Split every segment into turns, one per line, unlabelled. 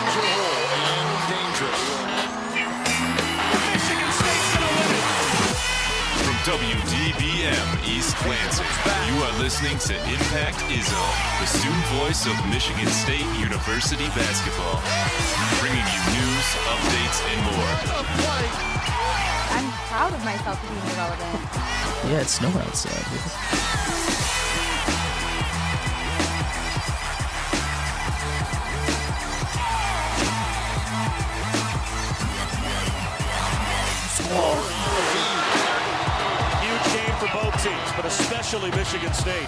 Danger hole and dangerous.
Michigan State's gonna win it.
From WDBM East Lansing, you are listening to Impact Izzone, the student voice of Michigan State University basketball. Bringing you news, updates, and more.
I'm proud of myself for being irrelevant.
Yeah, it's snowing outside.
Teams, but especially Michigan State.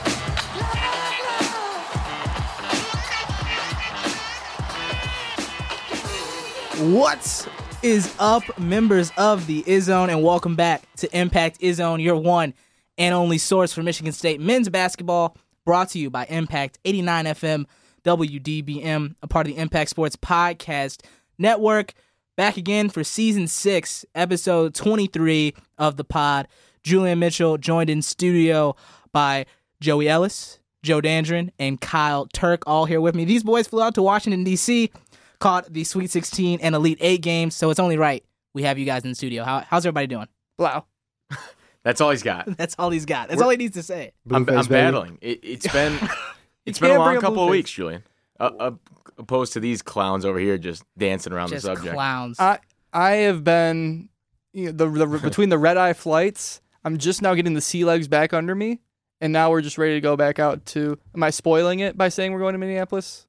What is up, members of the Izzone, and welcome back to Impact Izzone, your one and only source for Michigan State men's basketball, brought to you by Impact 89 FM WDBM, a part of the Impact Sports Podcast Network. Back again for season six, episode 23 of the pod. Julian Mitchell joined in studio by Joey Ellis, Joe Dandrin, and Kyle Turk, all here with me. These boys flew out to Washington, D.C., caught the Sweet 16 and Elite 8 games, so it's only right we have you guys in the studio. How, how's everybody doing?
Blow.
That's all he's got.
That's all he's got. That's all he needs to say.
I'm,
Blueface
I'm battling. It, it's been it's been a long
bring up
couple of
Blueface.
weeks, Julian. Uh, uh, opposed to these clowns over here just dancing around
Just
the subject.
clowns.
I I have been you know, the, the between the red eye flights. I'm just now getting the sea legs back under me, and now we're just ready to go back out to. Am I spoiling it by saying we're going to Minneapolis?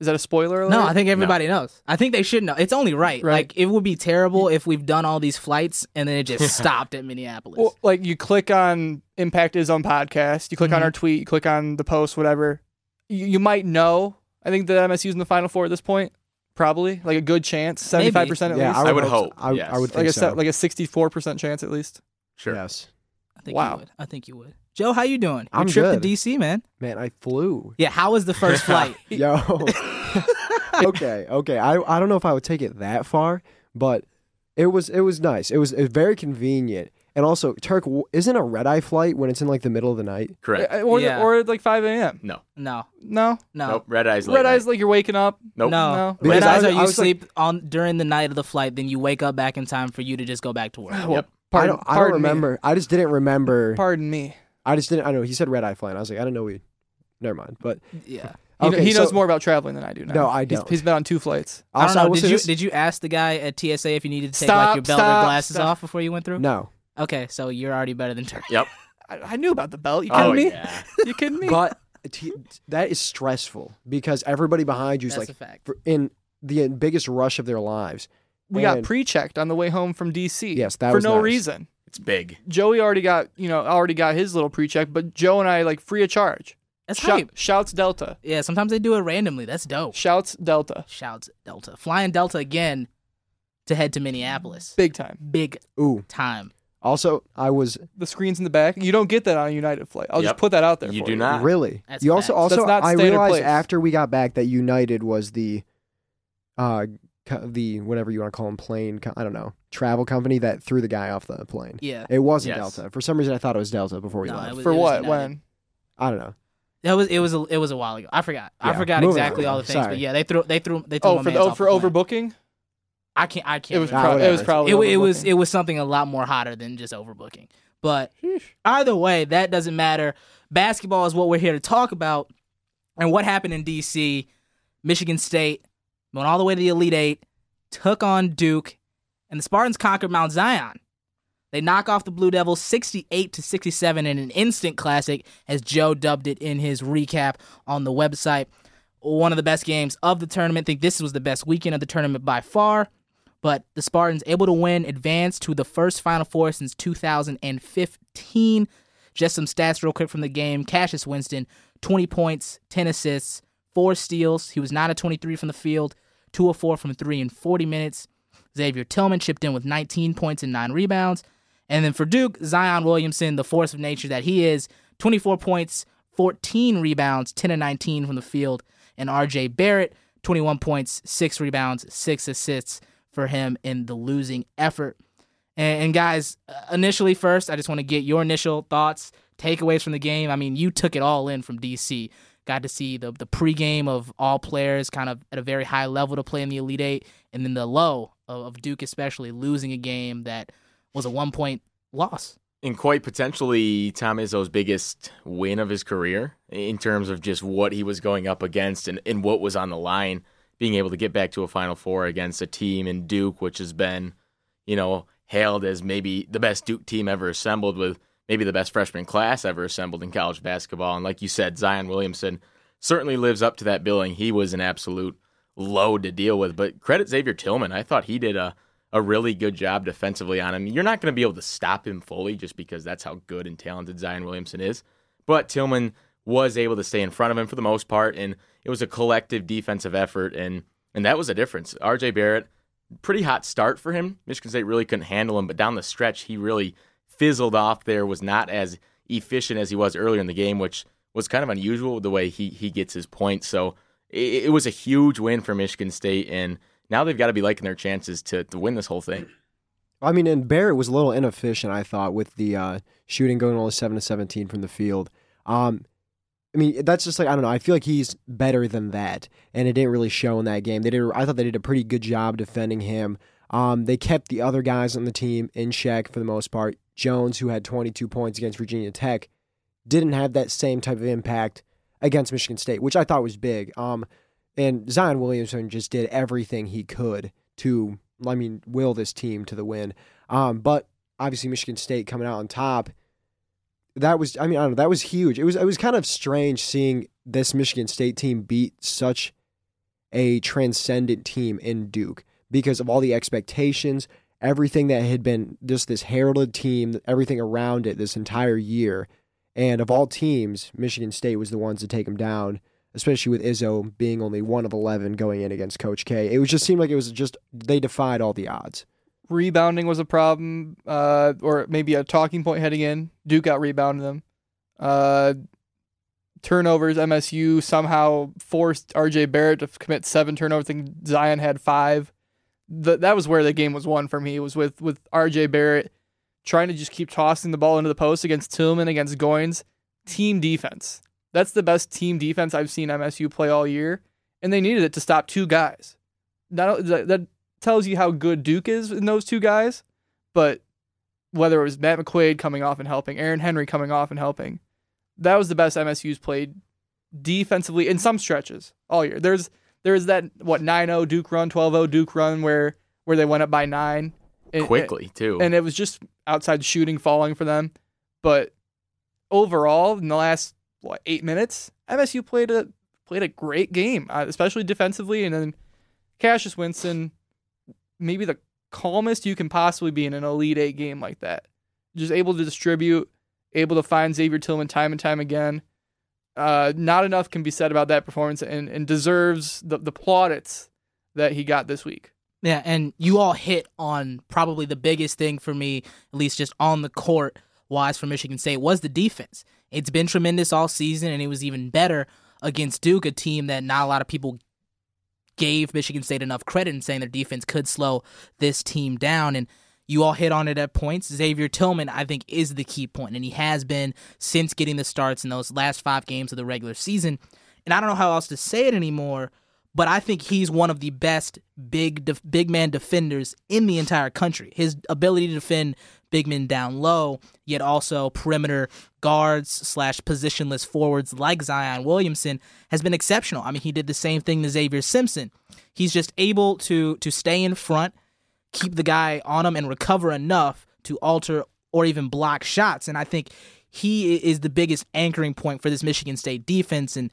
Is that a spoiler alert?
no, I think everybody knows. I think they should know. It's only right.
Right.
Like it would be terrible if we've done all these flights and then it just stopped at Minneapolis.
Well, like you click on Impact Izzone podcast. You click on
Mhm.
our tweet. You click on the post. Whatever. You, you might know. I think the MSU's in the final four at this point. Probably like a good chance, seventy five percent at
Yeah,
least.
I would,
I would
hope.
hope,
I,
yes.
I would think
like a
so.
like a sixty four percent chance at least.
Sure.
yes,
I think
wow.
you would. I think you would. Joe, how you doing? Your
I'm
trip
good.
to DC, man.
man, I flew.
Yeah, how was the first flight?
Yo. okay, okay. I I don't know if I would take it that far, but it was it was nice. It was, it was very convenient. And also, Turk w- isn't a red eye flight when it's in like the middle of the night.
Correct.
Uh, Or
Yeah.
or at like five a.m.
No.
No,
No,
no.
Nope. Red eyes. late
red eyes like you're waking up.
Nope.
No,
No.
red
Because I
eyes
was-
are
I
you
was like-
sleep on during the night of the flight, then you wake up back in time for you to just go back to work.
Well,
Yep.
I don't I don't
pardon me.
remember. I just didn't remember.
Pardon me.
I just didn't. I know he said red eye flight. I was like, I don't know we. Never mind. But
Yeah.
He,
Okay,
he knows
so-
more about traveling than I do now.
No, I don't.
he's been on two flights.
I don't know.
will
Did you
this-
did you ask the guy at TSA if you needed to take
Stop,
like your belt or glasses
stop.
off before you went through?
No,
Okay, so you're already better than Turk.
Yep.
I, I knew about the belt. You oh, kidding
Oh
me?
yeah.
You kidding me?
but t- that is stressful because everybody behind you is
That's
like
a fact.
for- in the biggest rush of their lives.
We got pre-checked on the way home from DC.
Yes, that
for
was
no
nice.
reason.
It's big.
Joey already got you know already got his little pre-check, but Joe and I like free of charge.
That's
Shout-
hype.
shouts Delta.
Yeah, sometimes they do it randomly. That's dope.
Shouts Delta.
Shouts Delta. Flying Delta again to head to Minneapolis.
Big time.
Big
Ooh.
time.
Also, I was
The screens in the back. You don't get that on a United flight. I'll
Yep.
just put that out there.
You
for
do not.
really.
That's
you also
facts.
also
That's not
I
standard
realized
place.
after we got back that United was the uh co- the whatever you want to call them plane I don't know travel company that threw the guy off the plane.
Yeah.
It wasn't
Yes.
For some reason, I thought it was Delta before we
No,
left.
was-
For what?
United.
When?
I don't know.
That was it was a, it was a while ago. I forgot. I forgot
moving
exactly
on.
all the things. But yeah, they threw they threw they threw
Oh, for the, oh,
off
for
the
overbooking.
I can't I can't.
It was
remember.
pro- it was probably
it, it was it was something a lot more hotter than just overbooking. But either way, that doesn't matter. Basketball is what we're here to talk about. And what happened in DC, Michigan State went all the way to the Elite Eight, took on Duke, and the Spartans conquered Mount Zion. They knock off the Blue Devils 68 to 67 in an instant classic, as Joe dubbed it in his recap on the website. One of the best games of the tournament. think this was the best weekend of the tournament by far but the Spartans able to win, advance to the first Final Four since 2015. Just some stats real quick from the game. Cassius Winston, 20 points, 10 assists, 4 steals. He was 9 of 23 from the field, 2 of 4 from 3 in 40 minutes. Xavier Tillman chipped in with 19 points and 9 rebounds. And then for Duke, Zion Williamson, the force of nature that he is, 24 points, 14 rebounds, 10 and 19 from the field. And RJ Barrett, 21 points, 6 rebounds, 6 assists for him in the losing effort. And, and guys, uh, initially first, I just want to get your initial thoughts, takeaways from the game. I mean, you took it all in from DC. Got to see the the pregame of all players kind of at a very high level to play in the Elite Eight, and then the low of, of Duke especially losing a game that was a one point loss.
And quite potentially Tom Izzo's biggest win of his career in terms of just what he was going up against and, and what was on the line. Being able to get back to a Final Four against a team in Duke, which has been, you know, hailed as maybe the best Duke team ever assembled with maybe the best freshman class ever assembled in college basketball. And like you said, Zion Williamson certainly lives up to that billing. He was an absolute load to deal with. But credit Xavier Tillman. I thought he did a, a really good job defensively on him. You're not going to be able to stop him fully just because that's how good and talented Zion Williamson is. But Tillman was able to stay in front of him for the most part, and it was a collective defensive effort, and and that was a difference. RJ Barrett, pretty hot start for him. Michigan State really couldn't handle him, but down the stretch, he really fizzled off there, was not as efficient as he was earlier in the game, which was kind of unusual the way he he gets his points. So it, it was a huge win for Michigan State, and now they've got to be liking their chances to to win this whole thing.
I mean, and Barrett was a little inefficient, I thought, with the uh, shooting going only seven to seventeen from the field. Um, I mean, that's just like I don't know. I feel like he's better than that, and it didn't really show in that game. They did. I thought they did a pretty good job defending him. Um, they kept the other guys on the team in check for the most part. Jones, who had 22 points against Virginia Tech, didn't have that same type of impact against Michigan State, which I thought was big. Um, and Zion Williamson just did everything he could to, I mean, will this team to the win. Um, but obviously, Michigan State coming out on top. That was, I mean, I don't know, that was huge. It was, it was kind of strange seeing this Michigan State team beat such a transcendent team in Duke because of all the expectations, everything that had been just this heralded team, everything around it this entire year. And of all teams, Michigan State was the ones to take them down, especially with Izzo being only one of 11 going in against Coach K. It was just seemed like it was just, they defied all the odds.
Rebounding was a problem, uh, or maybe a talking point heading in. Duke out rebounded them. Uh, turnovers, MSU somehow forced RJ Barrett to commit seven turnovers. I think Zion had five. The, that was where the game was won for me. It Was with with RJ Barrett trying to just keep tossing the ball into the post against Tillman, against Goins. Team defense. That's the best team defense I've seen MSU play all year, and they needed it to stop two guys. That that tells you how good Duke is in those two guys, but whether it was Matt McQuaid coming off and helping, Aaron Henry coming off and helping, that was the best MSU's played defensively in some stretches all year. There's there's that what 9-0 Duke run, 12-0 Duke run where where they went up by 9 and,
quickly too.
And it was just outside shooting falling for them, but overall in the last what 8 minutes, MSU played a played a great game, uh, especially defensively and then Cassius Winston maybe the calmest you can possibly be in an Elite 8 game like that. Just able to distribute, able to find Xavier Tillman time and time again. Uh, not enough can be said about that performance and, and deserves the, the plaudits that he got this week.
Yeah, and you all hit on probably the biggest thing for me, at least just on the court wise for Michigan State, was the defense. It's been tremendous all season, and it was even better against Duke, a team that not a lot of people gave Michigan State enough credit in saying their defense could slow this team down. And you all hit on it at points. Xavier Tillman, I think, is the key point, and he has been since getting the starts in those last five games of the regular season. And I don't know how else to say it anymore, but I think he's one of the best big def- big man defenders in the entire country. His ability to defend big men down low, yet also perimeter guards slash positionless forwards like Zion Williamson has been exceptional. I mean, he did the same thing to Xavier Simpson. He's just able to to stay in front, keep the guy on him, and recover enough to alter or even block shots. And I think he is the biggest anchoring point for this Michigan State defense. And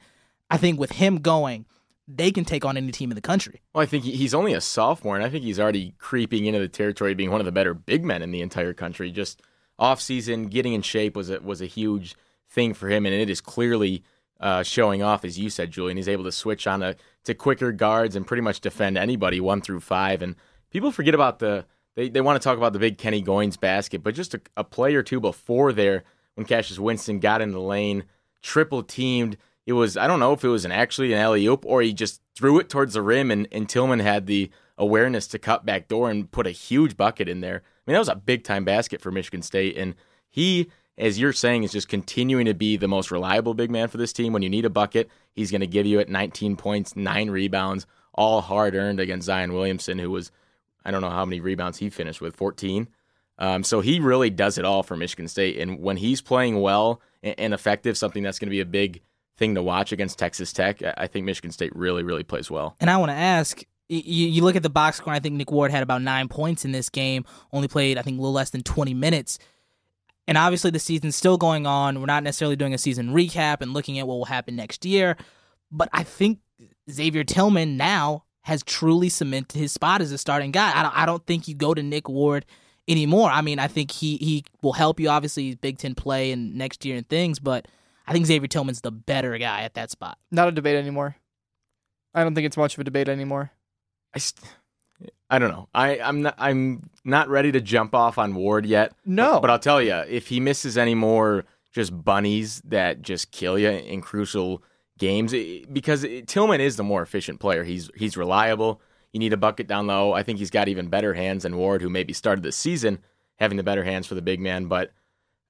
I think with him going, they can take on any team in the country.
Well, I think he's only a sophomore, and I think he's already creeping into the territory of being one of the better big men in the entire country. Just off season, getting in shape was a, was a huge thing for him, and it is clearly uh, showing off, as you said, Julian. He's able to switch on to, to quicker guards and pretty much defend anybody one through five. And people forget about the they, they want to talk about the big Kenny Goins basket, but just a, a play or two before there, when Cassius Winston got in the lane, triple teamed it was I don't know if it was an actually an alley oop or he just threw it towards the rim and, and Tillman had the awareness to cut back door and put a huge bucket in there. I mean that was a big time basket for Michigan State and he as you're saying, is just continuing to be the most reliable big man for this team. When you need a bucket, he's going to give you it 19 points, nine rebounds, all hard earned against Zion Williamson, who was, I don't know how many rebounds he finished with, 14. Um, so he really does it all for Michigan State. And when he's playing well and, and effective, something that's going to be a big thing to watch against Texas Tech, I think Michigan State really, really plays well.
And I want to ask you, you look at the box score, I think Nick Ward had about nine points in this game, only played, I think, a little less than 20 minutes. And obviously, the season's still going on. We're not necessarily doing a season recap and looking at what will happen next year. But I think Xavier Tillman now has truly cemented his spot as a starting guy. I don't, I don't think you go to Nick Ward anymore. I mean, I think he, he will help you, obviously, Big Ten play and next year and things. But I think Xavier Tillman's the better guy at that spot.
Not a debate anymore. I don't think it's much of a debate anymore.
I, st- I don't know. I, I'm not. I'm not ready to jump off on Ward yet.
No.
but, but I'll tell you, if he misses any more just bunnies that just kill you in crucial games, because Tillman is the more efficient player. He's he's reliable. You need a bucket down low. I think he's got even better hands than Ward, who maybe started the season having the better hands for the big man. But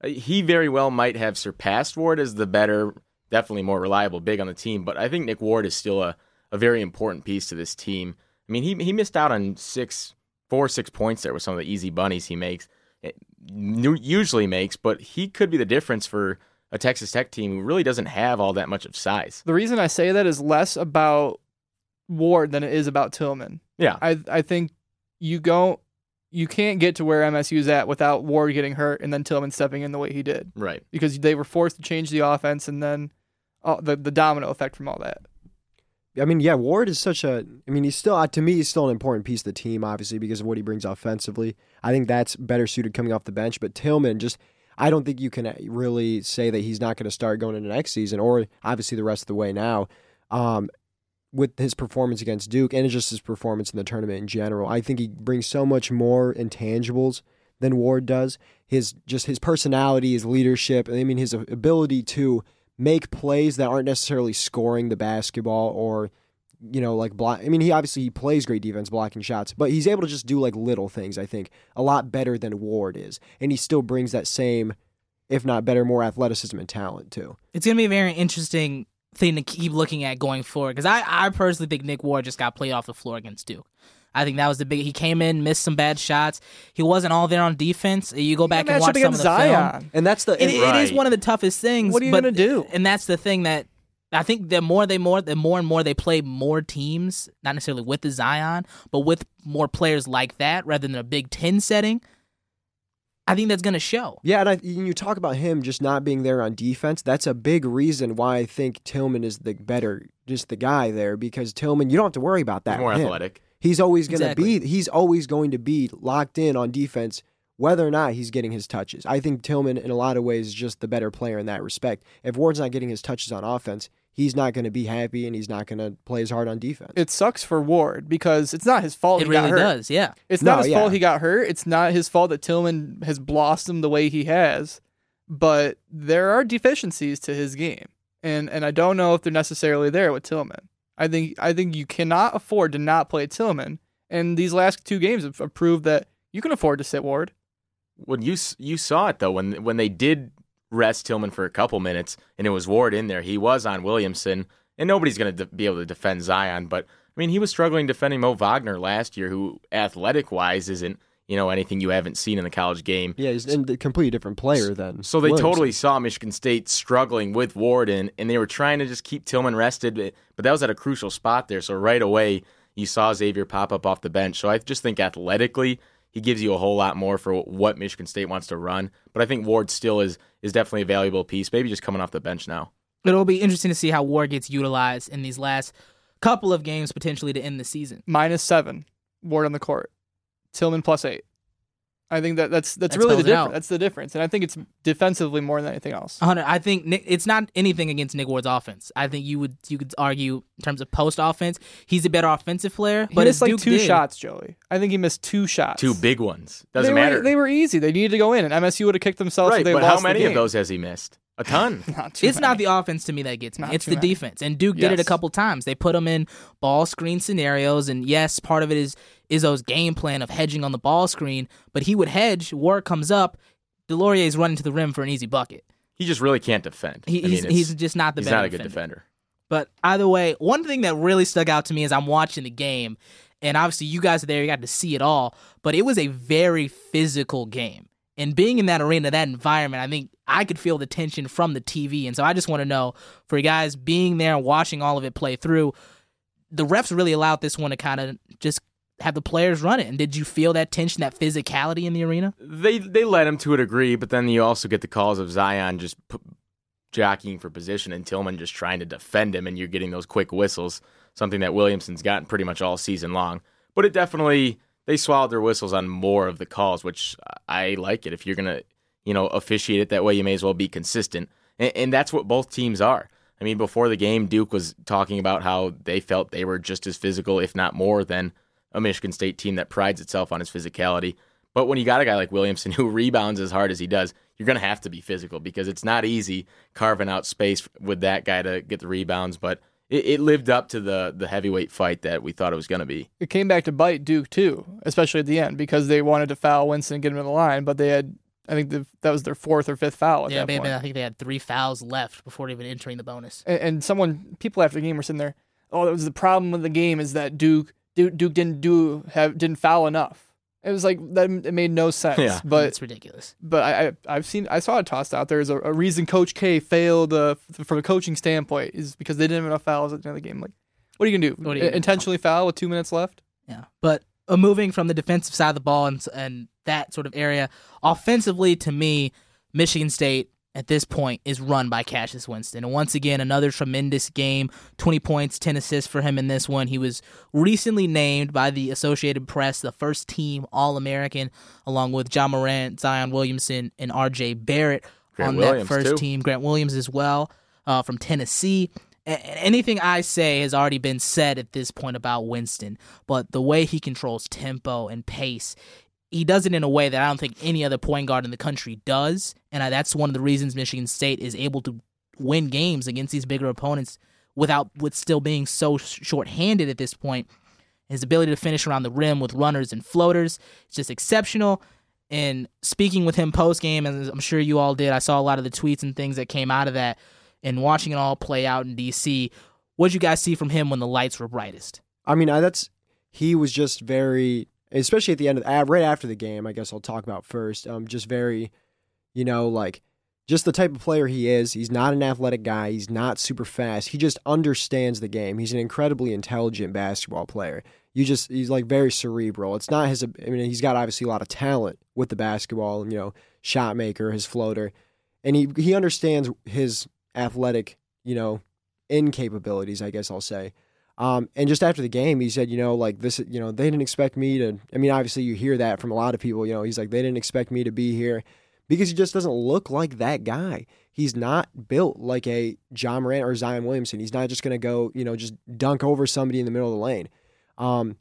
uh, he very well might have surpassed Ward as the better, definitely more reliable big on the team. But I think Nick Ward is still a, a very important piece to this team. I mean, he he missed out on six, four, six points there with some of the easy bunnies he makes, usually makes. But he could be the difference for a Texas Tech team who really doesn't have all that much of size.
The reason I say that is less about Ward than it is about Tillman.
Yeah,
I I think you go you can't get to where MSU's at without Ward getting hurt and then Tillman stepping in the way he did
right.
because they were forced to change the offense and then uh, the the domino effect from all that.
I mean, yeah, Ward is such a. I mean, he's still uh, to me, he's still an important piece of the team, obviously because of what he brings offensively. I think that's better suited coming off the bench. But Tillman, just I don't think you can uh, really say that he's not going to start going into next season, or obviously the rest of the way now. Um, with his performance against Duke and just his performance in the tournament in general, I think he brings so much more intangibles than Ward does. His just his personality, his leadership, I mean his ability to make plays that aren't necessarily scoring the basketball or you know like block I mean he obviously he plays great defense blocking shots but he's able to just do like little things I think a lot better than Ward is and he still brings that same if not better more athleticism and talent too.
it's going to be a very interesting thing to keep looking at going forward because I, I personally think Nick Ward just got played off the floor against Duke. I think that was the big. He came in, missed some bad shots. He wasn't all there on defense. You go back
Match
and watch some of
against
the film.
Zion.
And that's the
It, it is one of the toughest things.
What are you
but-
gonna do?
And that's the thing that I think the more they more the more and more they play more teams, not necessarily with the Zion, but with more players like that rather than a Big Ten setting. I think that's going to show.
Yeah, and I, you talk about him just not being there on defense. That's a big reason why I think Tillman is the better, just the guy there because Tillman, you don't have to worry about that.
He's more
him.
athletic.
He's always going to
Exactly.
be. He's always going to be locked in on defense, whether or not he's getting his touches. I think Tillman, in a lot of ways, is just the better player in that respect. If Ward's not getting his touches on offense, he's not going to be happy, and he's not going to play as hard on defense.
It sucks for Ward because it's not his fault
It
he got
really
hurt.
does. Yeah.
It's not
No,
his
yeah.
fault he got hurt. It's not his fault that Tillman has blossomed the way he has. But there are deficiencies to his game. And and I don't know if they're necessarily there with Tillman. I think I think you cannot afford to not play Tillman. And these last two games have have proved that you can afford to sit Ward.
When you you saw it though when when they did rest Tillman for a couple minutes and it was Ward in there, he was on Williamson, and nobody's going to de- be able to defend Zion. But I mean, he was struggling defending Mo Wagner last year, who athletic wise isn't you know anything you haven't seen in the college game.
yeah, he's a completely different player than.
So they
Williamson.
totally saw Michigan State struggling with Ward, and, and they were trying to just keep Tillman rested, but, but that was at a crucial spot there. So right away, you saw Xavier pop up off the bench. So I just think athletically, he gives you a whole lot more for what Michigan State wants to run. But I think Ward still is is definitely a valuable piece, maybe just coming off the bench now.
It'll be interesting to see how Ward gets utilized in these last couple of games potentially to end the season.
Minus seven. Ward on the court. Tillman plus eight. I think that that's that's
That
really the
spells it out.
difference. That's the difference. And I think it's defensively more than anything else.
Hunter, I think Nick, it's not anything against Nick Ward's offense. I think you would you could argue in terms of post offense, he's a better offensive player. But
missed
as
like
Duke
two
did-
shots, Joey. I think he missed two shots.
Two big ones. Doesn't
they
matter.
Were, they were easy. They needed to go in, and MSU would have kicked themselves.
right,
if they
but
lost
how
the
many of those has he missed? A ton.
Not too
It's not the offense to me that gets me.
Not
it's the
many.
defense. And Duke did it a couple times. They put him in ball screen scenarios, and yes, part of it is Izzo's game plan of hedging on the ball screen. But he would hedge. Ward comes up, DeLaurier's running to the rim for an easy bucket.
He just really can't defend.
He,
I mean,
he's, he's just not the
he's not a good
defender.
defender.
But either way, one thing that really stuck out to me as I'm watching the game, and obviously you guys are there, you got to see it all, but it was a very physical game. And being in that arena, that environment, I think I could feel the tension from the TV. And so I just want to know for you guys being there and watching all of it play through, the refs really allowed this one to kind of just have the players run it. And did you feel that tension, that physicality in the arena?
They they let him to a degree, but then you also get the calls of Zion just p- jockeying for position and Tillman just trying to defend him, and you're getting those quick whistles, something that Williamson's gotten pretty much all season long. But it definitely they swallowed their whistles on more of the calls, which I like it. If you're gonna you know officiate it that way, you may as well be consistent, and, and that's what both teams are. I mean, before the game, Duke was talking about how they felt they were just as physical, if not more, than a Michigan State team that prides itself on its physicality. But when you got a guy like Williamson who rebounds as hard as he does, you're going to have to be physical because it's not easy carving out space with that guy to get the rebounds. But it, it lived up to the the heavyweight fight that we thought it was going to be.
It came back to bite Duke too, especially at the end because they wanted to foul Winston and get him in the line, but they had I think the, that was their fourth or fifth foul at
yeah,
that point.
I think they had three fouls left before even entering the bonus.
and, and someone people after the game were sitting there. Oh, that was the problem with the game is that Duke Duke, Duke didn't do have didn't foul enough. It was like that. It made no sense.
Yeah.
But
it's ridiculous.
but I, I I've seen I saw it tossed out there as a, a reason Coach K failed uh, f- from a coaching standpoint is because they didn't have enough fouls at the end of the game. Like, what are you gonna do?
What are you gonna do?
Intentionally foul with two minutes left?
Yeah, but uh, moving from the defensive side of the ball and and that sort of area, offensively, to me, Michigan State at this point is run by Cassius Winston. And once again, another tremendous game. Twenty points, ten assists for him in this one. He was recently named by the Associated Press the first team All American, along with Ja Morant, Zion Williamson, and R.J. Barrett
Grant
on
Williams,
that first
too.
team. Grant Williams as well uh, from Tennessee. A- anything I say has already been said at this point about Winston, but the way he controls tempo and pace, he does it in a way that I don't think any other point guard in the country does, and I, that's one of the reasons Michigan State is able to win games against these bigger opponents without with still being so sh- short-handed at this point. His ability to finish around the rim with runners and floaters is just exceptional. And speaking with him post game, as I'm sure you all did, I saw a lot of the tweets and things that came out of that. And watching it all play out in DC, what did you guys see from him when the lights were brightest?
I mean, I, that's he was just very, especially at the end of uh, right after the game. I guess I'll talk about first. Um, just very, you know, like just the type of player he is. He's not an athletic guy. He's not super fast. He just understands the game. He's an incredibly intelligent basketball player. You just he's like very cerebral. It's not his. I mean, he's got obviously a lot of talent with the basketball. You know, shot maker, his floater, and he he understands his athletic, you know, incapabilities. I guess I'll say. Um, and just after the game, he said, you know, like this, you know, they didn't expect me to. I mean, obviously, you hear that from a lot of people. You know, he's like, they didn't expect me to be here because he just doesn't look like that guy. He's not built like a Ja Morant or Zion Williamson. He's not just going to go, you know, just dunk over somebody in the middle of the lane. Um,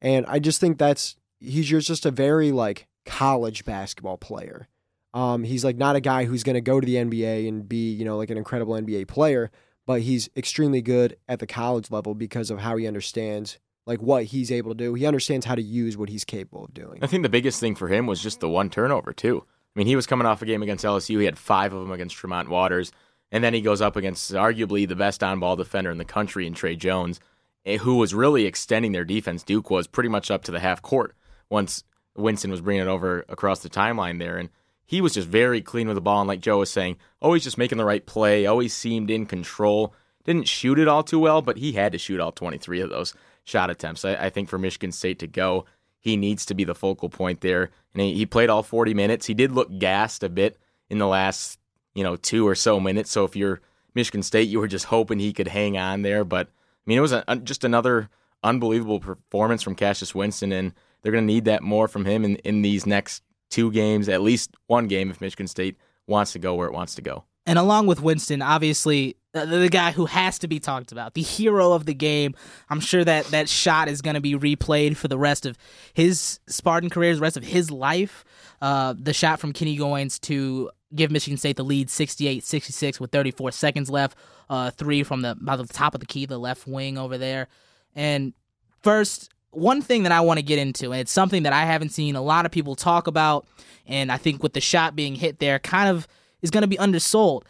and I just think that's he's just a very like college basketball player. Um, he's like not a guy who's going to go to the NBA and be, you know, like an incredible NBA player, but he's extremely good at the college level because of how he understands like what he's able to do. He understands how to use what he's capable of doing.
I think the biggest thing for him was just the one turnover too. I mean, he was coming off a game against LSU. He had five of them against Tremont Waters, and then he goes up against arguably the best on-ball defender in the country in Tre Jones, eh, who was really extending their defense. Duke was pretty much up to the half court once Winston was bringing it over across the timeline there, and he was just very clean with the ball. And like Joe was saying, always just making the right play. Always seemed in control. Didn't shoot it all too well, but he had to shoot all 23 of those shot attempts. I, I think for Michigan State to go, he needs to be the focal point there. And he, he played all 40 minutes. He did look gassed a bit in the last, you know, two or so minutes. So if you're Michigan State, you were just hoping he could hang on there. But I mean, it was a, just another unbelievable performance from Cassius Winston, and they're going to need that more from him in, in these next two games, at least one game if Michigan State wants to go where it wants to go.
And along with Winston, obviously the guy who has to be talked about, the hero of the game. I'm sure that that shot is going to be replayed for the rest of his Spartan career, the rest of his life. Uh, the shot from Kenny Goins to give Michigan State the lead 68-66 with 34 seconds left. Uh, three from the by the top of the key, the left wing over there. And first, one thing that I want to get into, and it's something that I haven't seen a lot of people talk about, and I think with the shot being hit there, kind of is going to be undersold.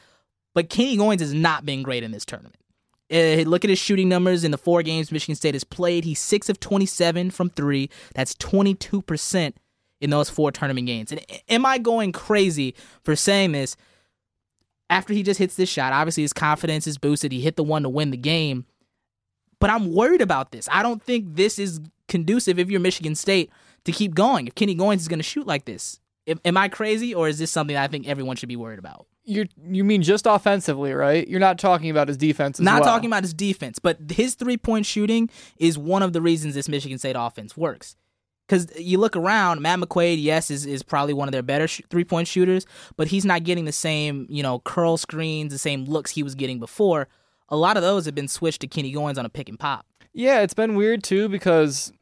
But Kenny Goins has not been great in this tournament. Uh, look at his shooting numbers in the four games Michigan State has played. He's six of 27 from three. That's 22% in those four tournament games. And am I going crazy for saying this? After he just hits this shot, obviously his confidence is boosted. He hit the one to win the game. But I'm worried about this. I don't think this is conducive if you're Michigan State to keep going. If Kenny Goins is going to shoot like this, am I crazy or is this something I think everyone should be worried about?
You you mean just offensively, right? You're not talking about his defense.
Not
well.
talking about his defense, but his three point shooting is one of the reasons this Michigan State offense works. Because you look around, Matt McQuaid, yes, is, is probably one of their better sh- three point shooters, but he's not getting the same you know curl screens, the same looks he was getting before. A lot of those have been switched to Kenny Goins on a pick and pop.
Yeah, it's been weird too because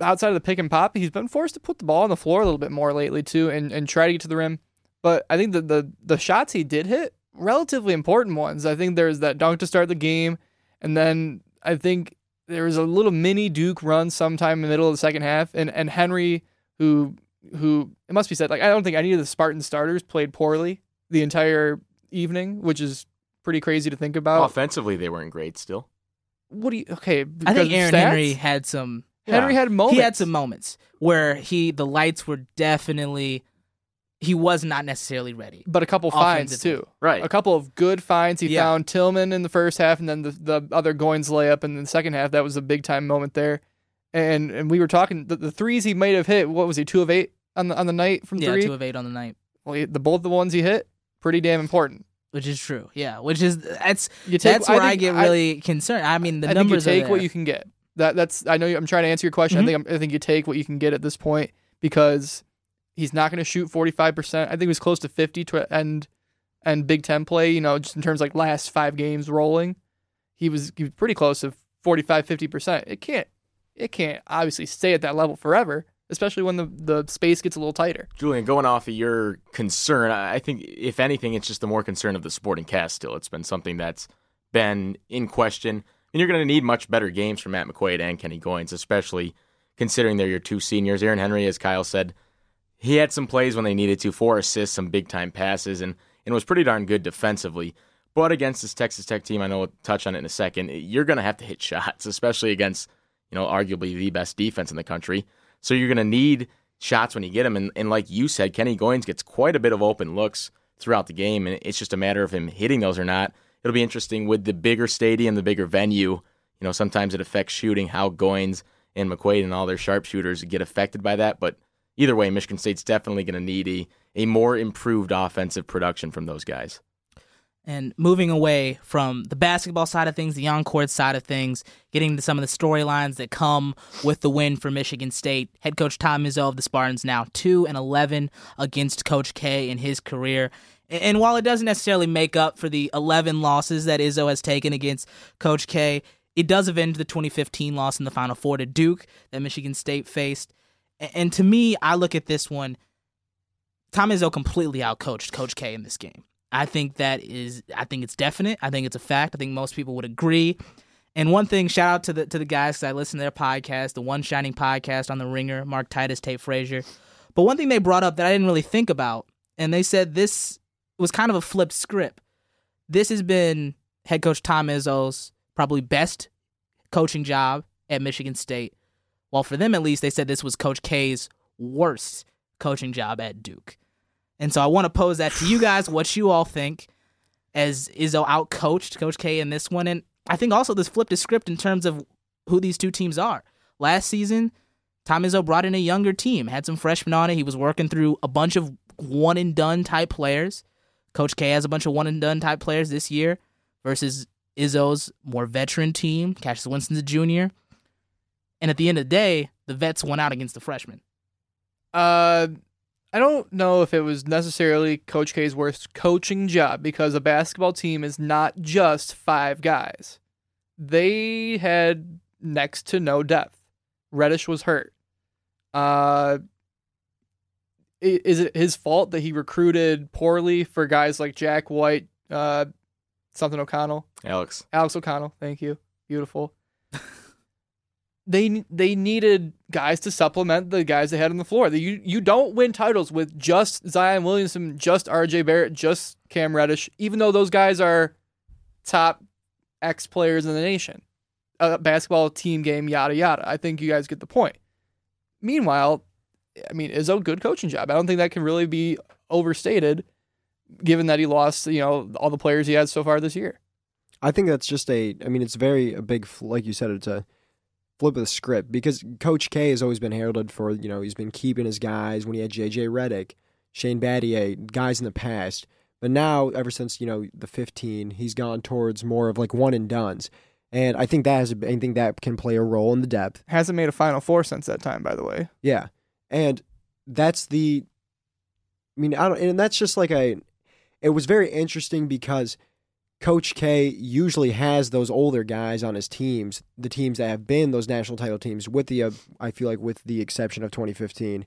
outside of the pick and pop, he's been forced to put the ball on the floor a little bit more lately too, and, and try to get to the rim. But I think the, the the shots he did hit, relatively important ones. I think there's that dunk to start the game, and then I think there was a little mini Duke run sometime in the middle of the second half, and and Henry, who who it must be said, like I don't think any of the Spartan starters played poorly the entire evening, which is pretty crazy to think about.
Offensively, they weren't great still.
What do you? Okay,
I think Aaron
stats?
Henry had some.
Henry
Yeah.
had moments.
He had some moments where he the lights were definitely he was not necessarily ready.
but a couple finds too.
Right.
A couple of good finds. He
Yeah.
found Tillman in the first half, and then the, the other Goins layup in the second half. That was a big time moment there. And and we were talking the, the threes he might have hit. What was he? Two of eight on the on the night from
Yeah,
three.
two of eight on the night,
well, he, the both the ones he hit, pretty damn important.
which is true. Yeah, which is that's
You take.
that's where I,
think-
get really concerned. I mean, the
I think you
numbers
take
are
what you can get. That that's. I know you, I'm trying to answer your question.
Mhm.
I think I'm, I think you take what you can get at this point because he's not going to shoot 45. percent I think he was close to 50 to end and Big Ten play. You know, just in terms of like last five games rolling, he was he was pretty close to 45, 50 percent. It can't it can't obviously stay at that level forever, especially when the the space gets a little tighter.
Julian, going off of your concern, I I think if anything, it's just the more concern of the sporting cast. Still, it's been something that's been in question, and you're going to need much better games from Matt McQuaid and Kenny Goins, especially considering they're your two seniors. Aaron Henry, as Kyle said, he had some plays when they needed to, four assists, some big time passes, and and was pretty darn good defensively. But against this Texas Tech team, I know we'll touch on it in a second. You're going to have to hit shots, especially against you know arguably the best defense in the country. So you're going to need shots when you get them. And, and like you said, Kenny Goins gets quite a bit of open looks throughout the game, and it's just a matter of him hitting those or not. It'll be interesting with the bigger stadium, the bigger venue. You know, sometimes it affects shooting, how Goins and McQuaid and all their sharpshooters get affected by that. But either way, Michigan State's definitely going to need a, a more improved offensive production from those guys.
and moving away from the basketball side of things, the on-court side of things, getting to some of the storylines that come with the win for Michigan State. Head coach Tom Izzo of the Spartans now two and eleven against Coach K in his career. And while it doesn't necessarily make up for the 11 losses that Izzo has taken against Coach K, it does avenge the 2015 loss in the Final Four to Duke that Michigan State faced. And to me, I look at this one. Tom Izzo completely outcoached Coach K in this game. I think that is I think it's definite. I think it's a fact. I think most people would agree. And one thing, shout out to the to the guys 'cause I listen to their podcast, the One Shining podcast on the Ringer, Mark Titus, Tate Frazier. But one thing they brought up that I didn't really think about, and they said this was kind of a flipped script. This has been head coach Tom Izzo's probably best coaching job at Michigan State. Well, for them at least, they said this was Coach K's worst coaching job at Duke. And so I want to pose that to you guys, what you all think as Izzo outcoached Coach K in this one. And I think also this flipped the script in terms of who these two teams are. Last season, Tom Izzo brought in a younger team, had some freshmen on it. He was working through a bunch of one and done type players. Coach K has a bunch of one and done type players this year versus Izzo's more veteran team. Cassius Winston's a junior. And at the end of the day, the vets won out against the freshmen.
Uh, I don't know if it was necessarily Coach K's worst coaching job because a basketball team is not just five guys. They had next to no depth. Reddish was hurt. Uh, is it his fault that he recruited poorly for guys like Jack White, uh, something O'Connell,
Alex.
Alex O'Connell? Thank you, beautiful. they they needed guys to supplement the guys they had on the floor. You you don't win titles with just Zion Williamson, just RJ Barrett, just Cam Reddish, even though those guys are top X players in the nation. A basketball team game, yada yada. I think you guys get the point. Meanwhile, I mean, Izzo, good coaching job. I don't think that can really be overstated, given that he lost, you know, all the players he had so far this year.
I think that's just a. I mean, it's very a big, like you said, it's a flip of the script because Coach K has always been heralded for, you know, he's been keeping his guys when he had JJ Redick, Shane Battier, guys in the past. But now, ever since you know the 15, he's gone towards more of like one and duns, and I think that has. A, I think that can play a role in the depth.
Hasn't made a Final Four since that time, by the way.
Yeah, and that's the. I mean, I don't, and that's just like a. It was very interesting because Coach K usually has those older guys on his teams, the teams that have been those national title teams, with the uh, I feel like with the exception of 2015,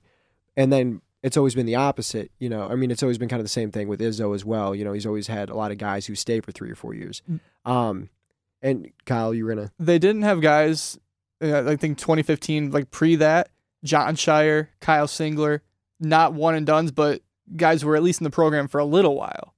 and then it's always been the opposite. You know, I mean, it's always been kind of the same thing with Izzo as well. You know, he's always had a lot of guys who stay for three or four years. Um, and Kyle, you were gonna
They didn't have guys. Uh, I think 2015, like pre that, Jon Scheyer, Kyle Singler, not one and duns, but guys who were at least in the program for a little while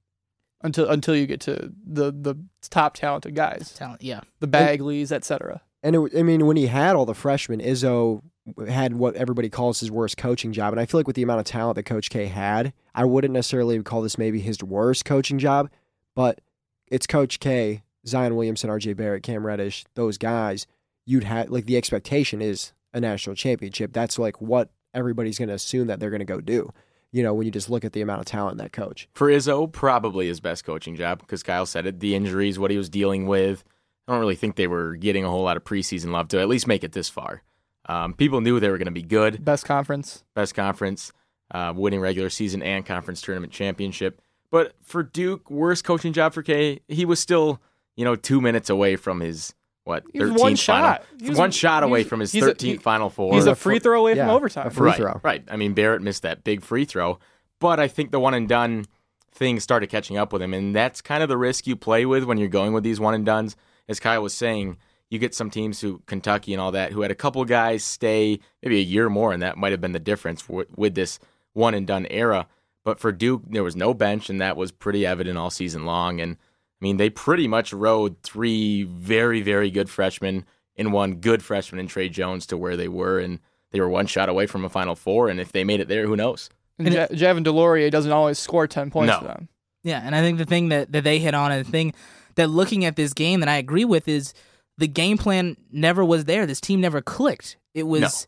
until until you get to the the top talented guys,
Talent, yeah.
the Bagleys, etc.
And it, I mean, when he had all the freshmen, Izzo had what everybody calls his worst coaching job. And I feel like with the amount of talent that Coach K had, I wouldn't necessarily call this maybe his worst coaching job, but it's Coach K, Zion Williamson, RJ Barrett, Cam Reddish, those guys. You'd have like the expectation is a national championship. That's like what everybody's going to assume that they're going to go do. You know, when you just look at the amount of talent that coach.
For Izzo, probably his best coaching job because Kyle said it. The injuries, what he was dealing with. I don't really think they were getting a whole lot of preseason love to at least make it this far. Um, people knew they were going to be good.
Best conference.
Best conference, uh, winning regular season and conference tournament championship. But for Duke, worst coaching job for K. He was still, you know, two minutes away from his what
He was one
final,
shot. He was-
one shot away from his
he's a-
thirteenth
he-
final four.
He's a free throw away from overtime.
a free
right,
throw.
Right. I mean, Barrett missed that big free throw, but I think the one and done thing started catching up with him, and that's kind of the risk you play with when you're going with these one and duns. As Kyle was saying, you get some teams who Kentucky and all that who had a couple guys stay maybe a year more, and that might have been the difference with, with this one and done era. But for Duke, there was no bench, and that was pretty evident all season long. And I mean, they pretty much rode three very, very good freshmen and one good freshman in Tre Jones to where they were, and they were one shot away from a Final Four. And if they made it there, who knows?
And ja- Javin DeLaurier doesn't always score 10 points
No.
for them.
Yeah, and I think the thing that, that they hit on and the thing that looking at this game that I agree with is the game plan never was there. This team never clicked. It was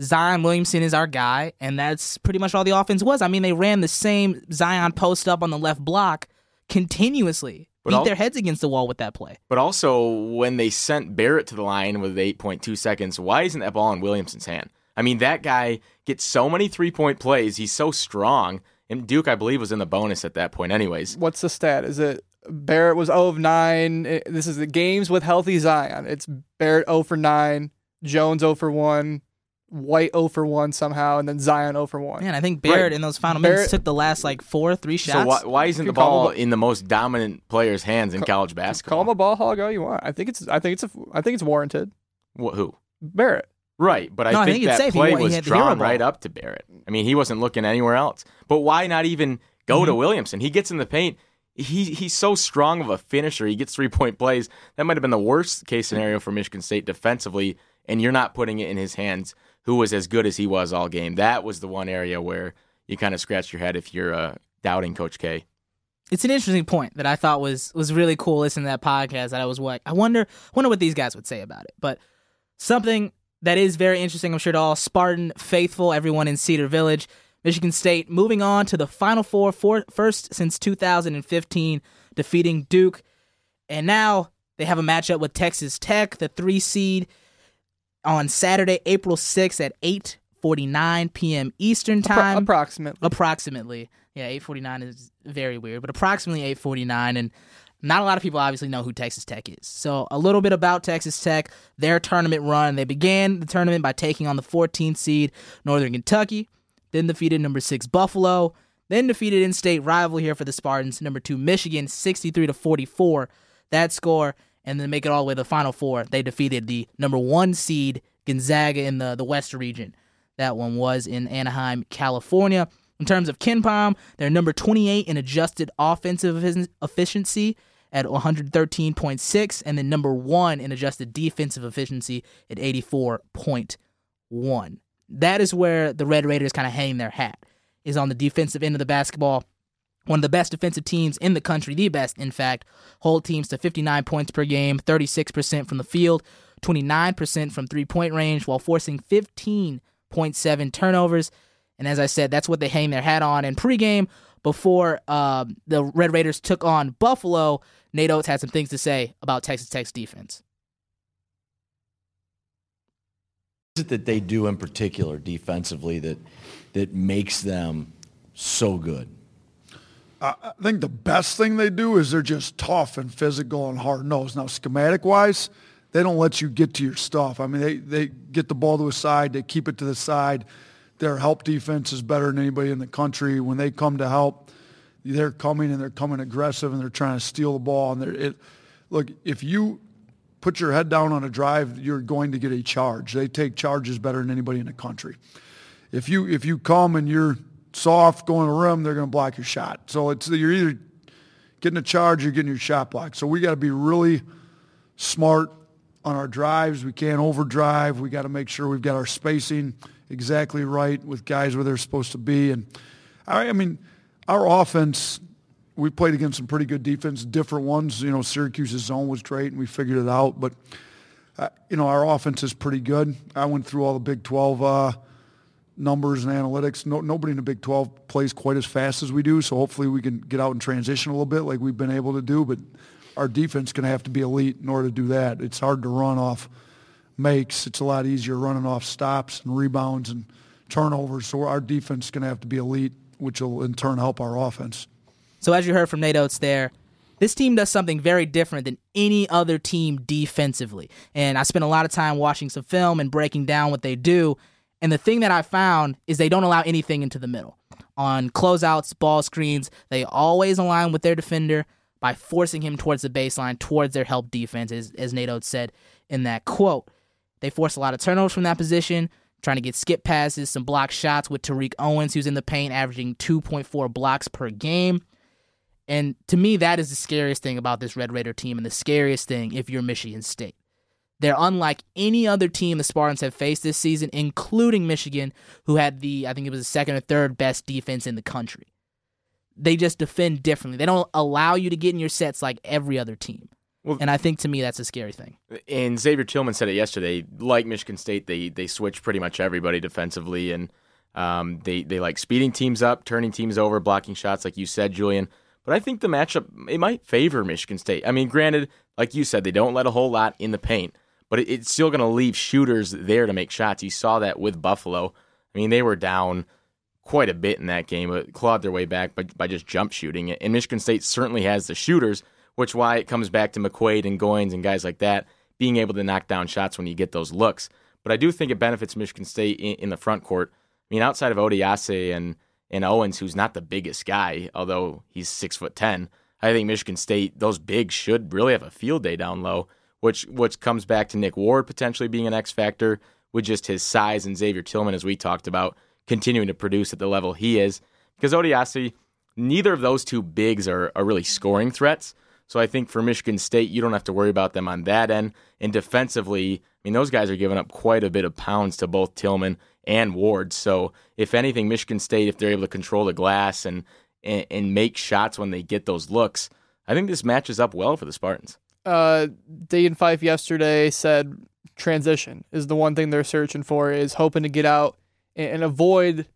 Zion Williamson is our guy, and that's pretty much all the offense was. I mean, they ran the same Zion post up on the left block continuously.
But
beat
all-
their heads against the wall with that play.
But also, when they sent Barrett to the line with 8.2 seconds, why isn't that ball in Williamson's hand? I mean, that guy gets so many three point plays. He's so strong. And Duke, I believe, was in the bonus at that point, anyways.
What's the stat? Is it Barrett was 0 of 9? Eh, This is the games with healthy Zion. It's Barrett 0 for 9, Jones 0 for 1, White 0 for 1 somehow, and then Zion 0 for 1.
Man, I think Barrett
Right.
in those final
Barrett-
minutes took the last like four, three shots.
So why, why isn't the ball
him-
in the most dominant player's hands in college basketball?
Call him a ball hog all you want. I think it's I think it's a, I think it's warranted.
Wh- who?
Barrett.
Right, but I
No, I
think,
think it's
that
safe. He
play
he
was
had the hero
drawn right up to Barrett. I mean, he wasn't looking anywhere else. But why not even go
Mm-hmm.
to Williamson? He gets in the paint. He he's so strong of a finisher. He gets three point plays. That might have been the worst case scenario for Michigan State defensively. And you're not putting it in his hands, who was as good as he was all game. That was the one area where you kind of scratch your head if you're uh, doubting Coach K.
it's an interesting point that I thought was was really cool listening to that podcast that I was like I wonder wonder what these guys would say about it. But something that is very interesting, I'm sure to all Spartan faithful, everyone in Cedar Village, Michigan State moving on to the Final Four, for, first since 2015, defeating Duke, and now they have a matchup with Texas Tech, the three seed, on Saturday, April 6th at 8:49 p.m. Eastern
Appro-
time
approximately.
approximately. Yeah, 849 is very weird, but approximately 849 and not a lot of people obviously know who Texas Tech is. So, a little bit about Texas Tech, their tournament run. They began the tournament by taking on the 14th seed Northern Kentucky, then defeated number 6 Buffalo, then defeated in-state rival here for the Spartans, number 2 Michigan 63 to 44. That score and then make it all the way to the final four. They defeated the number 1 seed Gonzaga in the, the West region. That one was in Anaheim, California. In terms of KenPom, they're number 28 in adjusted offensive efficiency at 113.6, and then number one in adjusted defensive efficiency at 84.1. That is where the Red Raiders kind of hang their hat, is on the defensive end of the basketball. One of the best defensive teams in the country, the best, in fact, hold teams to 59 points per game, 36% from the field, 29% from three point range, while forcing 15.7 turnovers. And as I said, that's what they hang their hat on. And pregame, before uh, the Red Raiders took on Buffalo, Nate Oats had some things to say about Texas Tech's defense.
What is it that they do in particular defensively that that makes them so good?
I think the best thing they do is they're just tough and physical and hard nosed. Now, schematic wise, they don't let you get to your stuff. I mean, they, they get the ball to a side, they keep it to the side. Their help defense is better than anybody in the country. When they come to help, they're coming and they're coming aggressive and they're trying to steal the ball. And it, look, if you put your head down on a drive, you're going to get a charge. They take charges better than anybody in the country. If you if you come and you're soft going to rim, they're going to block your shot. So it's you're either getting a charge or you're getting your shot blocked. So we got to be really smart on our drives. We can't overdrive. We got to make sure we've got our spacing exactly right with guys where they're supposed to be. And I, I mean, our offense, we played against some pretty good defense, different ones. You know, Syracuse's zone was great, and we figured it out. But, uh, you know, our offense is pretty good. I went through all the Big 12 uh, numbers and analytics. No, nobody in the Big 12 plays quite as fast as we do, so hopefully we can get out and transition a little bit like we've been able to do. But our defense is going to have to be elite in order to do that. It's hard to run off makes. It's a lot easier running off stops and rebounds and turnovers. So our defense is going to have to be elite which will in turn help our offense.
So as you heard from Nate Oats there, this team does something very different than any other team defensively. And I spent a lot of time watching some film and breaking down what they do. And the thing that I found is they don't allow anything into the middle. On closeouts, ball screens, they always align with their defender by forcing him towards the baseline, towards their help defense, as, as Nate said in that quote. They force a lot of turnovers from that position trying to get skip passes, some block shots with Tariq Owens, who's in the paint, averaging 2.4 blocks per game. And to me, that is the scariest thing about this Red Raider team, and the scariest thing if you're Michigan State. They're unlike any other team the Spartans have faced this season, including Michigan, who had the, I think it was the second or third best defense in the country. They just defend differently. They don't allow you to get in your sets like every other team. Well, and I think to me that's a scary thing.
And Xavier Tillman said it yesterday. Like Michigan State, they they switch pretty much everybody defensively, and um, they they like speeding teams up, turning teams over, blocking shots, like you said, Julian. But I think the matchup it might favor Michigan State. I mean, granted, like you said, they don't let a whole lot in the paint, but it, it's still going to leave shooters there to make shots. You saw that with Buffalo. I mean, they were down quite a bit in that game, but clawed their way back by, by just jump shooting. it. And Michigan State certainly has the shooters which why it comes back to McQuaid and Goins and guys like that being able to knock down shots when you get those looks. But I do think it benefits Michigan State in, in the front court. I mean, outside of Odiase and and Owens, who's not the biggest guy, although he's six foot ten, I think Michigan State those bigs should really have a field day down low, which which comes back to Nick Ward potentially being an X factor with just his size and Xavier Tillman, as we talked about, continuing to produce at the level he is. Because Odiase, neither of those two bigs are, are really scoring threats. So I think for Michigan State, you don't have to worry about them on that end. And defensively, I mean, those guys are giving up quite a bit of pounds to both Tillman and Ward. So if anything, Michigan State, if they're able to control the glass and and, and make shots when they get those looks, I think this matches up well for the Spartans.
Uh, Dayton Fife yesterday said transition is the one thing they're searching for. Is hoping to get out and, and avoid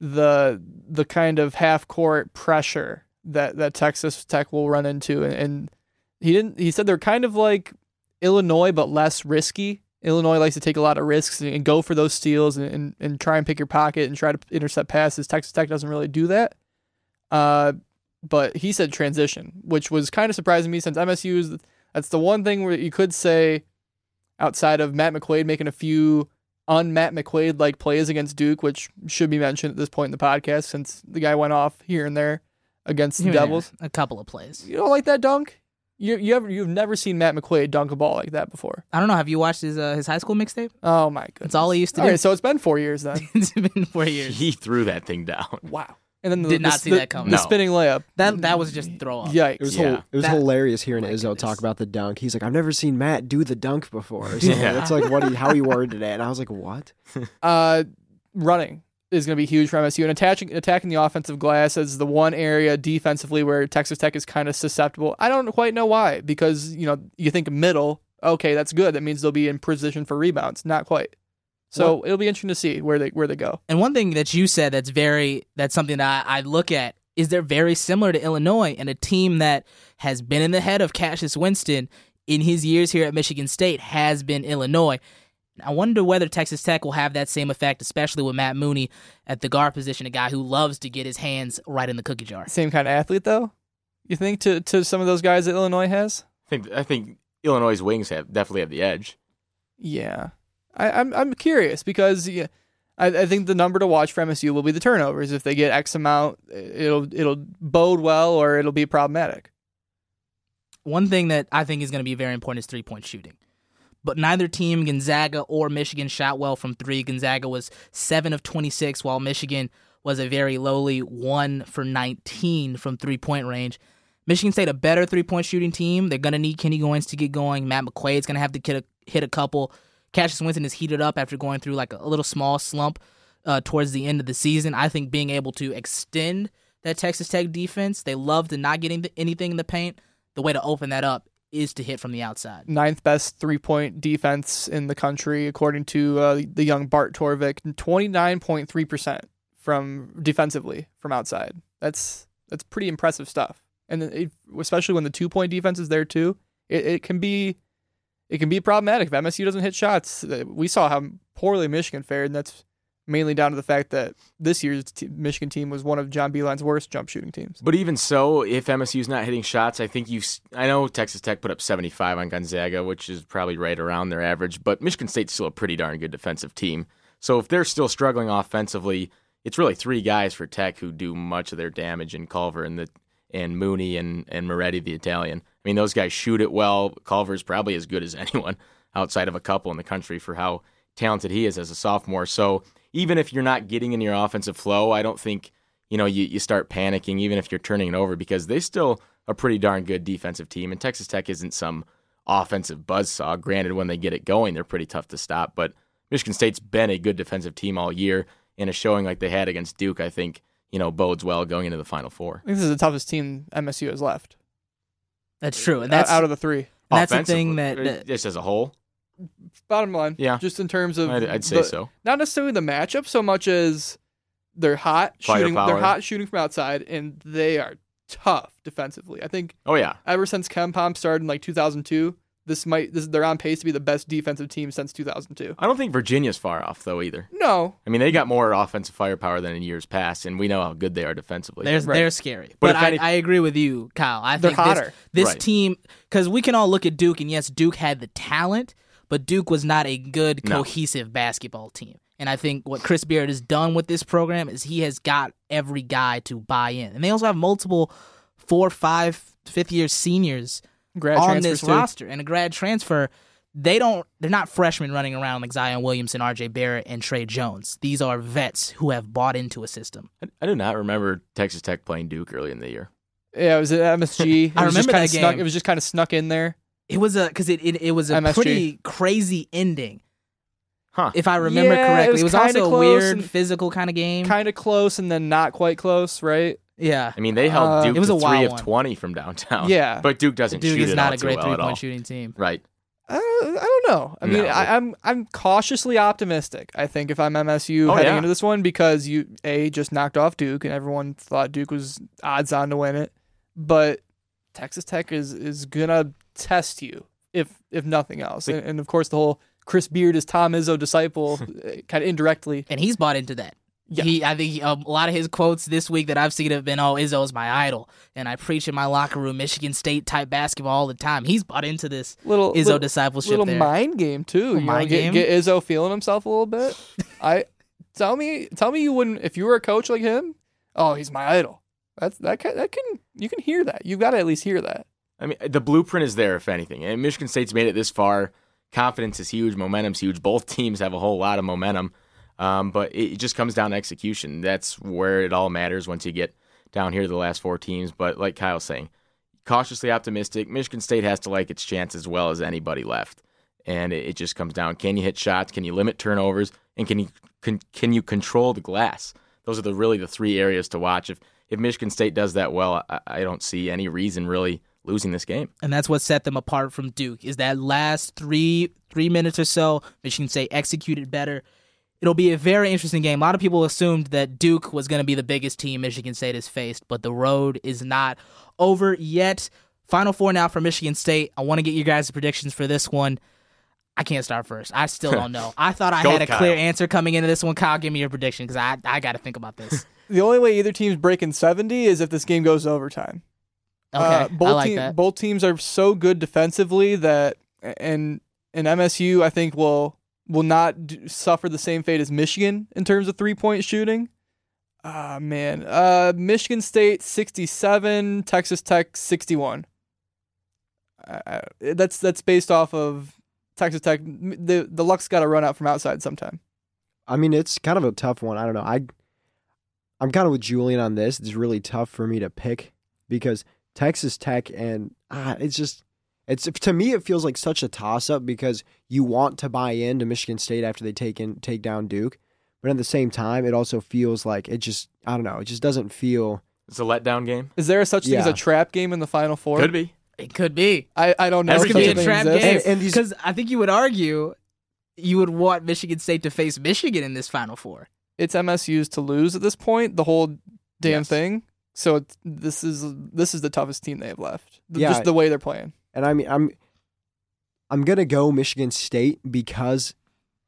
the the kind of half court pressure that that Texas Tech will run into, and, and he didn't. He said they're kind of like Illinois, but less risky. Illinois likes to take a lot of risks and, and go for those steals and, and, and, try and pick your pocket and try to intercept passes. Texas Tech doesn't really do that. Uh, but he said transition, which was kind of surprising me since MSU is that's the one thing where you could say outside of Matt McQuaid making a few un Matt McQuaid like plays against Duke, which should be mentioned at this point in the podcast since the guy went off here and there against the Devils.
A couple of plays.
You don't like that dunk? You you ever you've never seen Matt McQuaid dunk a ball like that before?
I don't know. Have you watched his uh, his high school mixtape?
Oh my goodness.
That's all he used to
All
do.
right, so it's been four years then.
it's been four years.
He threw that thing down.
wow. And then the,
Did
the-
not see
the-
that coming.
The
No.
spinning layup.
That that was just throw up.
Yikes.
It was
Yeah.
hil- it was
That-
hilarious hearing
my
Izzo
goodness.
talk about the dunk. He's like, I've never seen Matt do the dunk before. Or something.
Yeah.
It's like what he how he worded it, and I was like, what?
Uh, running is going to be huge for MSU, and attaching attacking the offensive glass is the one area defensively where Texas Tech is kind of susceptible. I don't quite know why, because you know you think middle, okay, that's good. That means they'll be in position for rebounds. Not quite. So it'll be interesting to see where they where they go.
And one thing that you said that's very that's something that I, I look at is they're very similar to Illinois and a team that has been in the head of Cassius Winston in his years here at Michigan State has been Illinois. I wonder whether Texas Tech will have that same effect, especially with Matt Mooney at the guard position, a guy who loves to get his hands right in the cookie jar.
Same kind of athlete though. You think to to some of those guys that Illinois has?
I think I think Illinois' wings have definitely have the edge.
Yeah, I, I'm I'm curious because yeah, I, I think the number to watch for MSU will be the turnovers. If they get X amount, it'll it'll bode well or it'll be problematic.
One thing that I think is going to be very important is three point shooting. But neither team, Gonzaga or Michigan, shot well from three. Gonzaga was 7 of 26, while Michigan was a very lowly 1 for 19 from three point range. Michigan State, a better three point shooting team. They're going to need Kenny Goins to get going. Matt McQuaid's going to have to hit a, hit a couple. Cassius Winston is heated up after going through like a, little small slump uh, towards the end of the season. I think being able to extend that Texas Tech defense, they love to not getting anything in the paint. The way to open that up is to hit from the outside.
Ninth best three point defense in the country, according to uh, the young Bart Torvik. Twenty nine point three percent from defensively from outside. That's that's pretty impressive stuff. And it, especially when the two point defense is there too, it, it can be it can be problematic if MSU doesn't hit shots. Uh, We saw how poorly Michigan fared, and that's mainly down to the fact that this year's t- Michigan team was one of John Beilein's worst jump shooting teams.
But even so, if MSU's not hitting shots, I think you. I know Texas Tech put up 75 on Gonzaga, which is probably right around their average. But Michigan State's still a pretty darn good defensive team. So if they're still struggling offensively, it's really three guys for Tech who do much of their damage in Culver and the and Mooney and and Moretti, the Italian. I mean, those guys shoot it well. Culver's probably as good as anyone outside of a couple in the country for how talented he is as a sophomore. So even if you're not getting in your offensive flow, I don't think you know you, you start panicking even if you're turning it over because they still a pretty darn good defensive team and Texas Tech isn't some offensive buzzsaw. Granted, when they get it going, they're pretty tough to stop. But Michigan State's been a good defensive team all year, and a showing like they had against Duke, I think you know bodes well going into the Final Four.
I think this is the toughest team MSU has left.
That's true. And that's
out of the three.
and that's the thing that,
or
that
just as a whole,
Bottom line,
Yeah.
just in terms of
I'd, I'd say
the-
so.
not necessarily the matchup so much as they're hot shooting.
Firepower.
They're hot shooting from outside, and they are tough defensively. I think
Oh yeah,
ever since Ken Pom started in like 2002, this might this they're on pace to be the best defensive team since 2002.
I don't think Virginia's far off though either.
No,
I mean, they got more offensive firepower than in years past, and we know how good they are defensively.
They're,
Right.
they're scary.
But
But, I,
any-
I agree with you, Kyle. I
They're
think this-
hotter.
this,
Right.
team, because we can all look at Duke, and yes, Duke had the talent, but Duke was not a good,
No.
cohesive basketball team. And I think what Chris Beard has done with this program is he has got every guy to buy in. And they also have multiple four, five, fifth year seniors
grad
on this
too.
roster and a grad transfer. They don't. They're not freshmen running around like Zion Williamson, R.J. Barrett, and Tre Jones. These are vets who have bought into a system.
I, I do not remember Texas Tech playing Duke early in the year.
Yeah, it was at MSG. It
I
was just
remember
kinda
that
Snuck,
game.
it was just kind of snuck in there.
It was a because it, it it was a
MSG.
pretty crazy ending,
Huh?
if I remember
Yeah, it
correctly.
was
It was,
kinda
also a weird physical kind of game.
Kind of close and then not quite close, right?
Yeah,
I mean, they held
Uh,
Duke
it was
to
a
three of
one.
twenty from downtown.
Yeah.
but Duke doesn't
Duke
shoot
is
it
not
all
a great
well
three point shooting team.
Right.
I don't, I don't know. I mean,
No.
I, I'm I'm cautiously optimistic. I think if I'm MSU
Oh,
heading
yeah.
into this one because you a just knocked off Duke and everyone thought Duke was odds on to win it, but Texas Tech is is gonna test you if if nothing else, and, and of course the whole Chris Beard is Tom Izzo disciple, kind of indirectly.
and he's bought into that.
Yeah.
He, I think um, a lot of his quotes this week that I've seen have been, "Oh, Izzo's my idol," and I preach in my locker room Michigan State type basketball all the time. He's bought into this
Little
Izzo
little,
discipleship
little
there.
mind game too. You know,
mind
get,
game?
get Izzo feeling himself a little bit. I tell me, tell me you wouldn't if you were a coach like him. Oh, he's my idol. That's that can, that can you can hear that. You've got to at least hear that.
I mean, the blueprint is there, if anything. And Michigan State's made it this far. Confidence is huge. Momentum's huge. Both teams have a whole lot of momentum. Um, but it just comes down to execution. That's where it all matters once you get down here to the last four teams. But like Kyle's saying, cautiously optimistic. Michigan State has to like its chance as well as anybody left. And it, it just comes down: can you hit shots? Can you limit turnovers? And can you can, can you control the glass? Those are the really the three areas to watch. If if Michigan State does that well, I, I don't see any reason really losing this game.
and that's what set them apart from Duke. Is that last three three minutes or so, Michigan State executed better. It'll be a very interesting game. A lot of people assumed that Duke was going to be the biggest team Michigan State has faced, but the road is not over yet. Final four now for Michigan State. I want to get your guys' predictions for this one. I can't start first. I still don't know. I thought I had a
with
clear answer coming into this one. Kyle, give me your prediction because I I got to think about this.
The only way either team's breaking 70 is if this game goes overtime.
Okay,
Uh, both
I like
team-
that.
Both teams are so good defensively that, and and MSU I think will will not d- suffer the same fate as Michigan in terms of three point shooting. Ah man, uh, Michigan State 67, Texas Tech 61. Uh, uh, that's that's based off of Texas Tech. The the luck's got to run out from outside sometime.
I mean, it's kind of a tough one. I don't know. I I'm kind of with Julian on this. It's really tough for me to pick because Texas Tech and ah, it's just it's to me it feels like such a toss up because you want to buy into Michigan State after they take in take down Duke, but at the same time it also feels like it just I don't know. It just doesn't feel.
It's a letdown game.
Is there a such thing as
Yeah.
a trap game in the Final Four?
Could be.
It could be.
I, I don't know.
This
if
could be
such
a
thing
trap
exists.
game.
And- and these-
Because I think you would argue you would want Michigan State to face Michigan in this Final Four.
it's MSU's to lose at this point, the whole damn
Yes.
thing. So it's, this is this is the toughest team they have left. Th-
Yeah.
Just the way they're playing.
And I mean, I'm I'm gonna go Michigan State because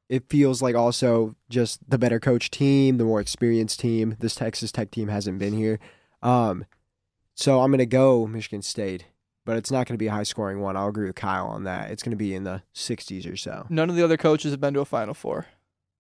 it feels like also just the better coach team, the more experienced team. This Texas Tech team hasn't been here, um, so I'm gonna go Michigan State. But it's not gonna be a high scoring one. I'll agree with Kyle on that. It's gonna be in the 60s or so.
None of the other coaches have been to a Final Four.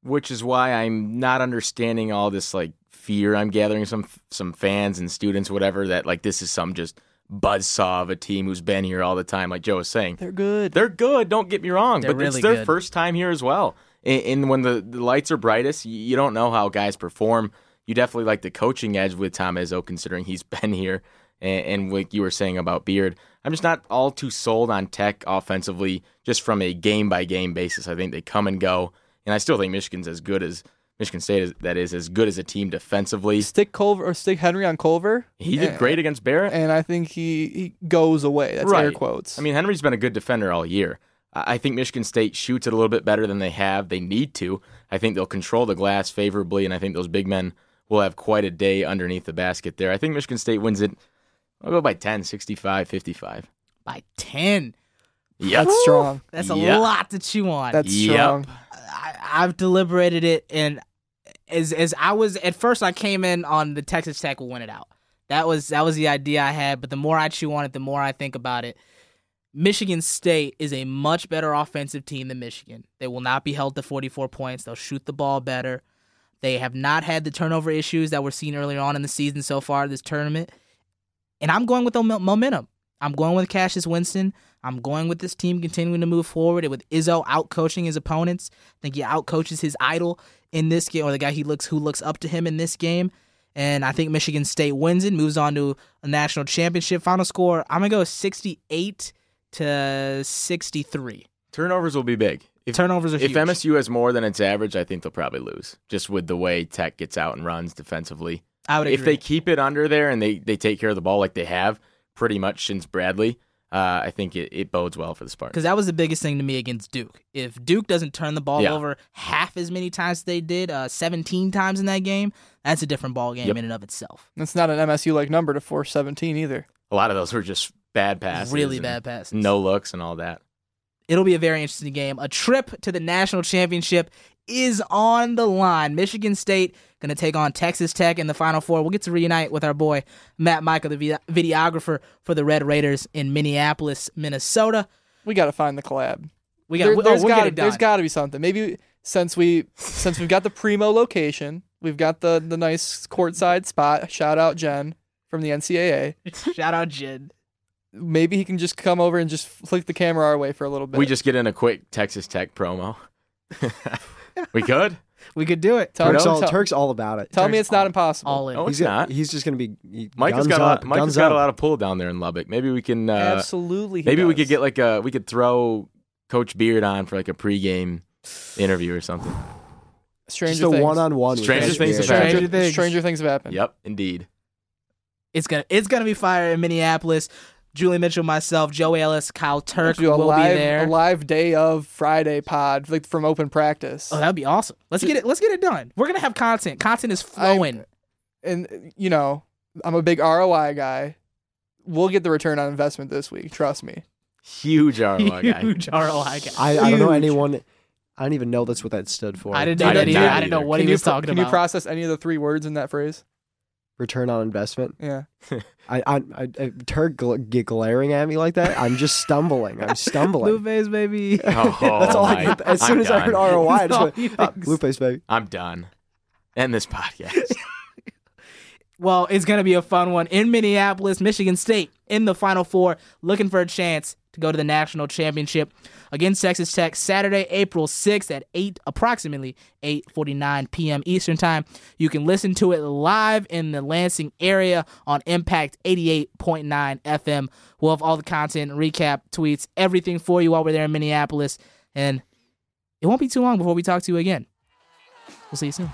which is why I'm not understanding all this like fear I'm gathering some some fans and students whatever that like this is some just buzzsaw of a team who's been here all the time like Joe was saying.
They're good.
They're good, don't get me wrong,
They're
but it's their
good.
first time here as well. And, and when the, the lights are brightest, you don't know how guys perform. You definitely like the coaching edge with Tom Izzo considering he's been here. And, and like you were saying about Beard, I'm just not all too sold on Tech offensively just from a game by game basis. I think they come and go. And I still think Michigan's as good as Michigan State is, that is as good as a team defensively.
stick Culver or stick Henry on Culver.
He did
and-
great against Barrett.
and I think he, he goes away. That's air
Right.
quotes.
I mean, Henry's been a good defender all year. I I think Michigan State shoots it a little bit better than they have. They need to. I think they'll control the glass favorably, and I think those big men will have quite a day underneath the basket there. I think Michigan State wins it. I'll go by 10, 65, 55.
By 10.
Yep.
that's strong.
That's a
Yep.
lot to chew on.
That's
Yep.
I, I've deliberated it, and as as I was at first, I came in on the Texas Tech will win it out. That was that was the idea I had. But the more I chew on it, the more I think about it. Michigan State is a much better offensive team than Michigan. They will not be held to 44 points. They'll shoot the ball better. They have not had the turnover issues that were seen earlier on in the season so far this tournament. And I'm going with momentum. I'm going with Cassius Winston. I'm going with this team continuing to move forward. And with Izzo out coaching his opponents, I think he out coaches his idol in this game, or the guy he looks who looks up to him in this game. And I think Michigan State wins it, moves on to a national championship. Final score, I'm gonna go 68 to 63.
Turnovers will be big. If,
Turnovers are
if
huge.
MSU has more than its average, I think they'll probably lose, just with the way Tech gets out and runs defensively.
I would
if they keep it under there and they, they take care of the ball like they have pretty much since Bradley, uh, I think it, it bodes well for the Spartans.
because that was the biggest thing to me against Duke. If Duke doesn't turn the ball
Yeah.
over half as many times as they did, uh, 17 times in that game, that's a different ball game
Yep.
in and of itself.
That's not an MSU like number to force 17 either.
A lot of those were just bad passes.
Really bad passes.
No looks and all that.
It'll be a very interesting game. A trip to the national championship is on the line. Michigan State going to take on Texas Tech in the Final Four. We'll get to reunite with our boy Matt Michael, the vi- videographer for the Red Raiders in Minneapolis, Minnesota.
We got to find the collab.
We got.
There,
oh,
there's
we'll
got
get it done.
there's got to be something. Maybe since we since we've got the primo location, we've got the the nice courtside spot. Shout out Jen from the NCAA.
Shout out Jid.
maybe he can just come over and just flick the camera our way for a little bit.
We just get in a quick Texas Tech promo. we could.
We could do it.
tell,
Turk's
tell-
all,
tell-
Turk's all about it.
tell me
Turk's
it's not impossible.
All in.
Oh,
He's
it's
gonna,
not.
he's just gonna be he-
Mike has
guns
got a lot, Mike has got
up.
a lot of pull down there in Lubbock. Maybe we can. Uh,
Absolutely. he
maybe we could get like a. We could throw Coach Beard on for like a pregame interview or something.
Stranger
Just a
things.
one-on-one.
Stranger things have happened.
Stranger,
Stranger things.
Stranger things have happened.
Yep, indeed.
It's gonna it's gonna be fire in Minneapolis. Julian Mitchell, myself, Joey Ellis, Kyle Turk
Do a
will
live,
be there.
a live day of Friday pod, like from open practice.
Oh, that'd be awesome. Let's get it. Let's get it done. We're gonna have content. Content is flowing.
and you know, I'm a big ROI guy. We'll get the return on investment this week. Trust me.
Huge ROI guy.
Huge ROI guy.
I, I don't know anyone. I don't even know that's what that stood for.
I didn't know
I
that
did
either. I didn't know what
can
he was
pro-
talking
Can
about.
Can you process any of the three words in that phrase?
Return on investment.
Yeah.
I, I, I, I Turk gl- get glaring at me like that. I'm just stumbling. I'm stumbling.
Blueface, baby.
Oh,
That's all I
my-
get. As soon
I'm
as I heard. ROI, I just
all
went,
he thinks.
Blueface, baby.
I'm done. End this podcast.
Well, it's going to be a fun one in Minneapolis, Michigan State in the Final Four, looking for a chance to go to the national championship against Texas Tech Saturday, April 6th at 8 approximately 8:49 p.m. Eastern Time. You can listen to it live in the Lansing area on Impact 88.9 FM. We'll have all the content, recap, tweets, everything for you while we're there in Minneapolis and it won't be too long before we talk to you again. We'll see you soon.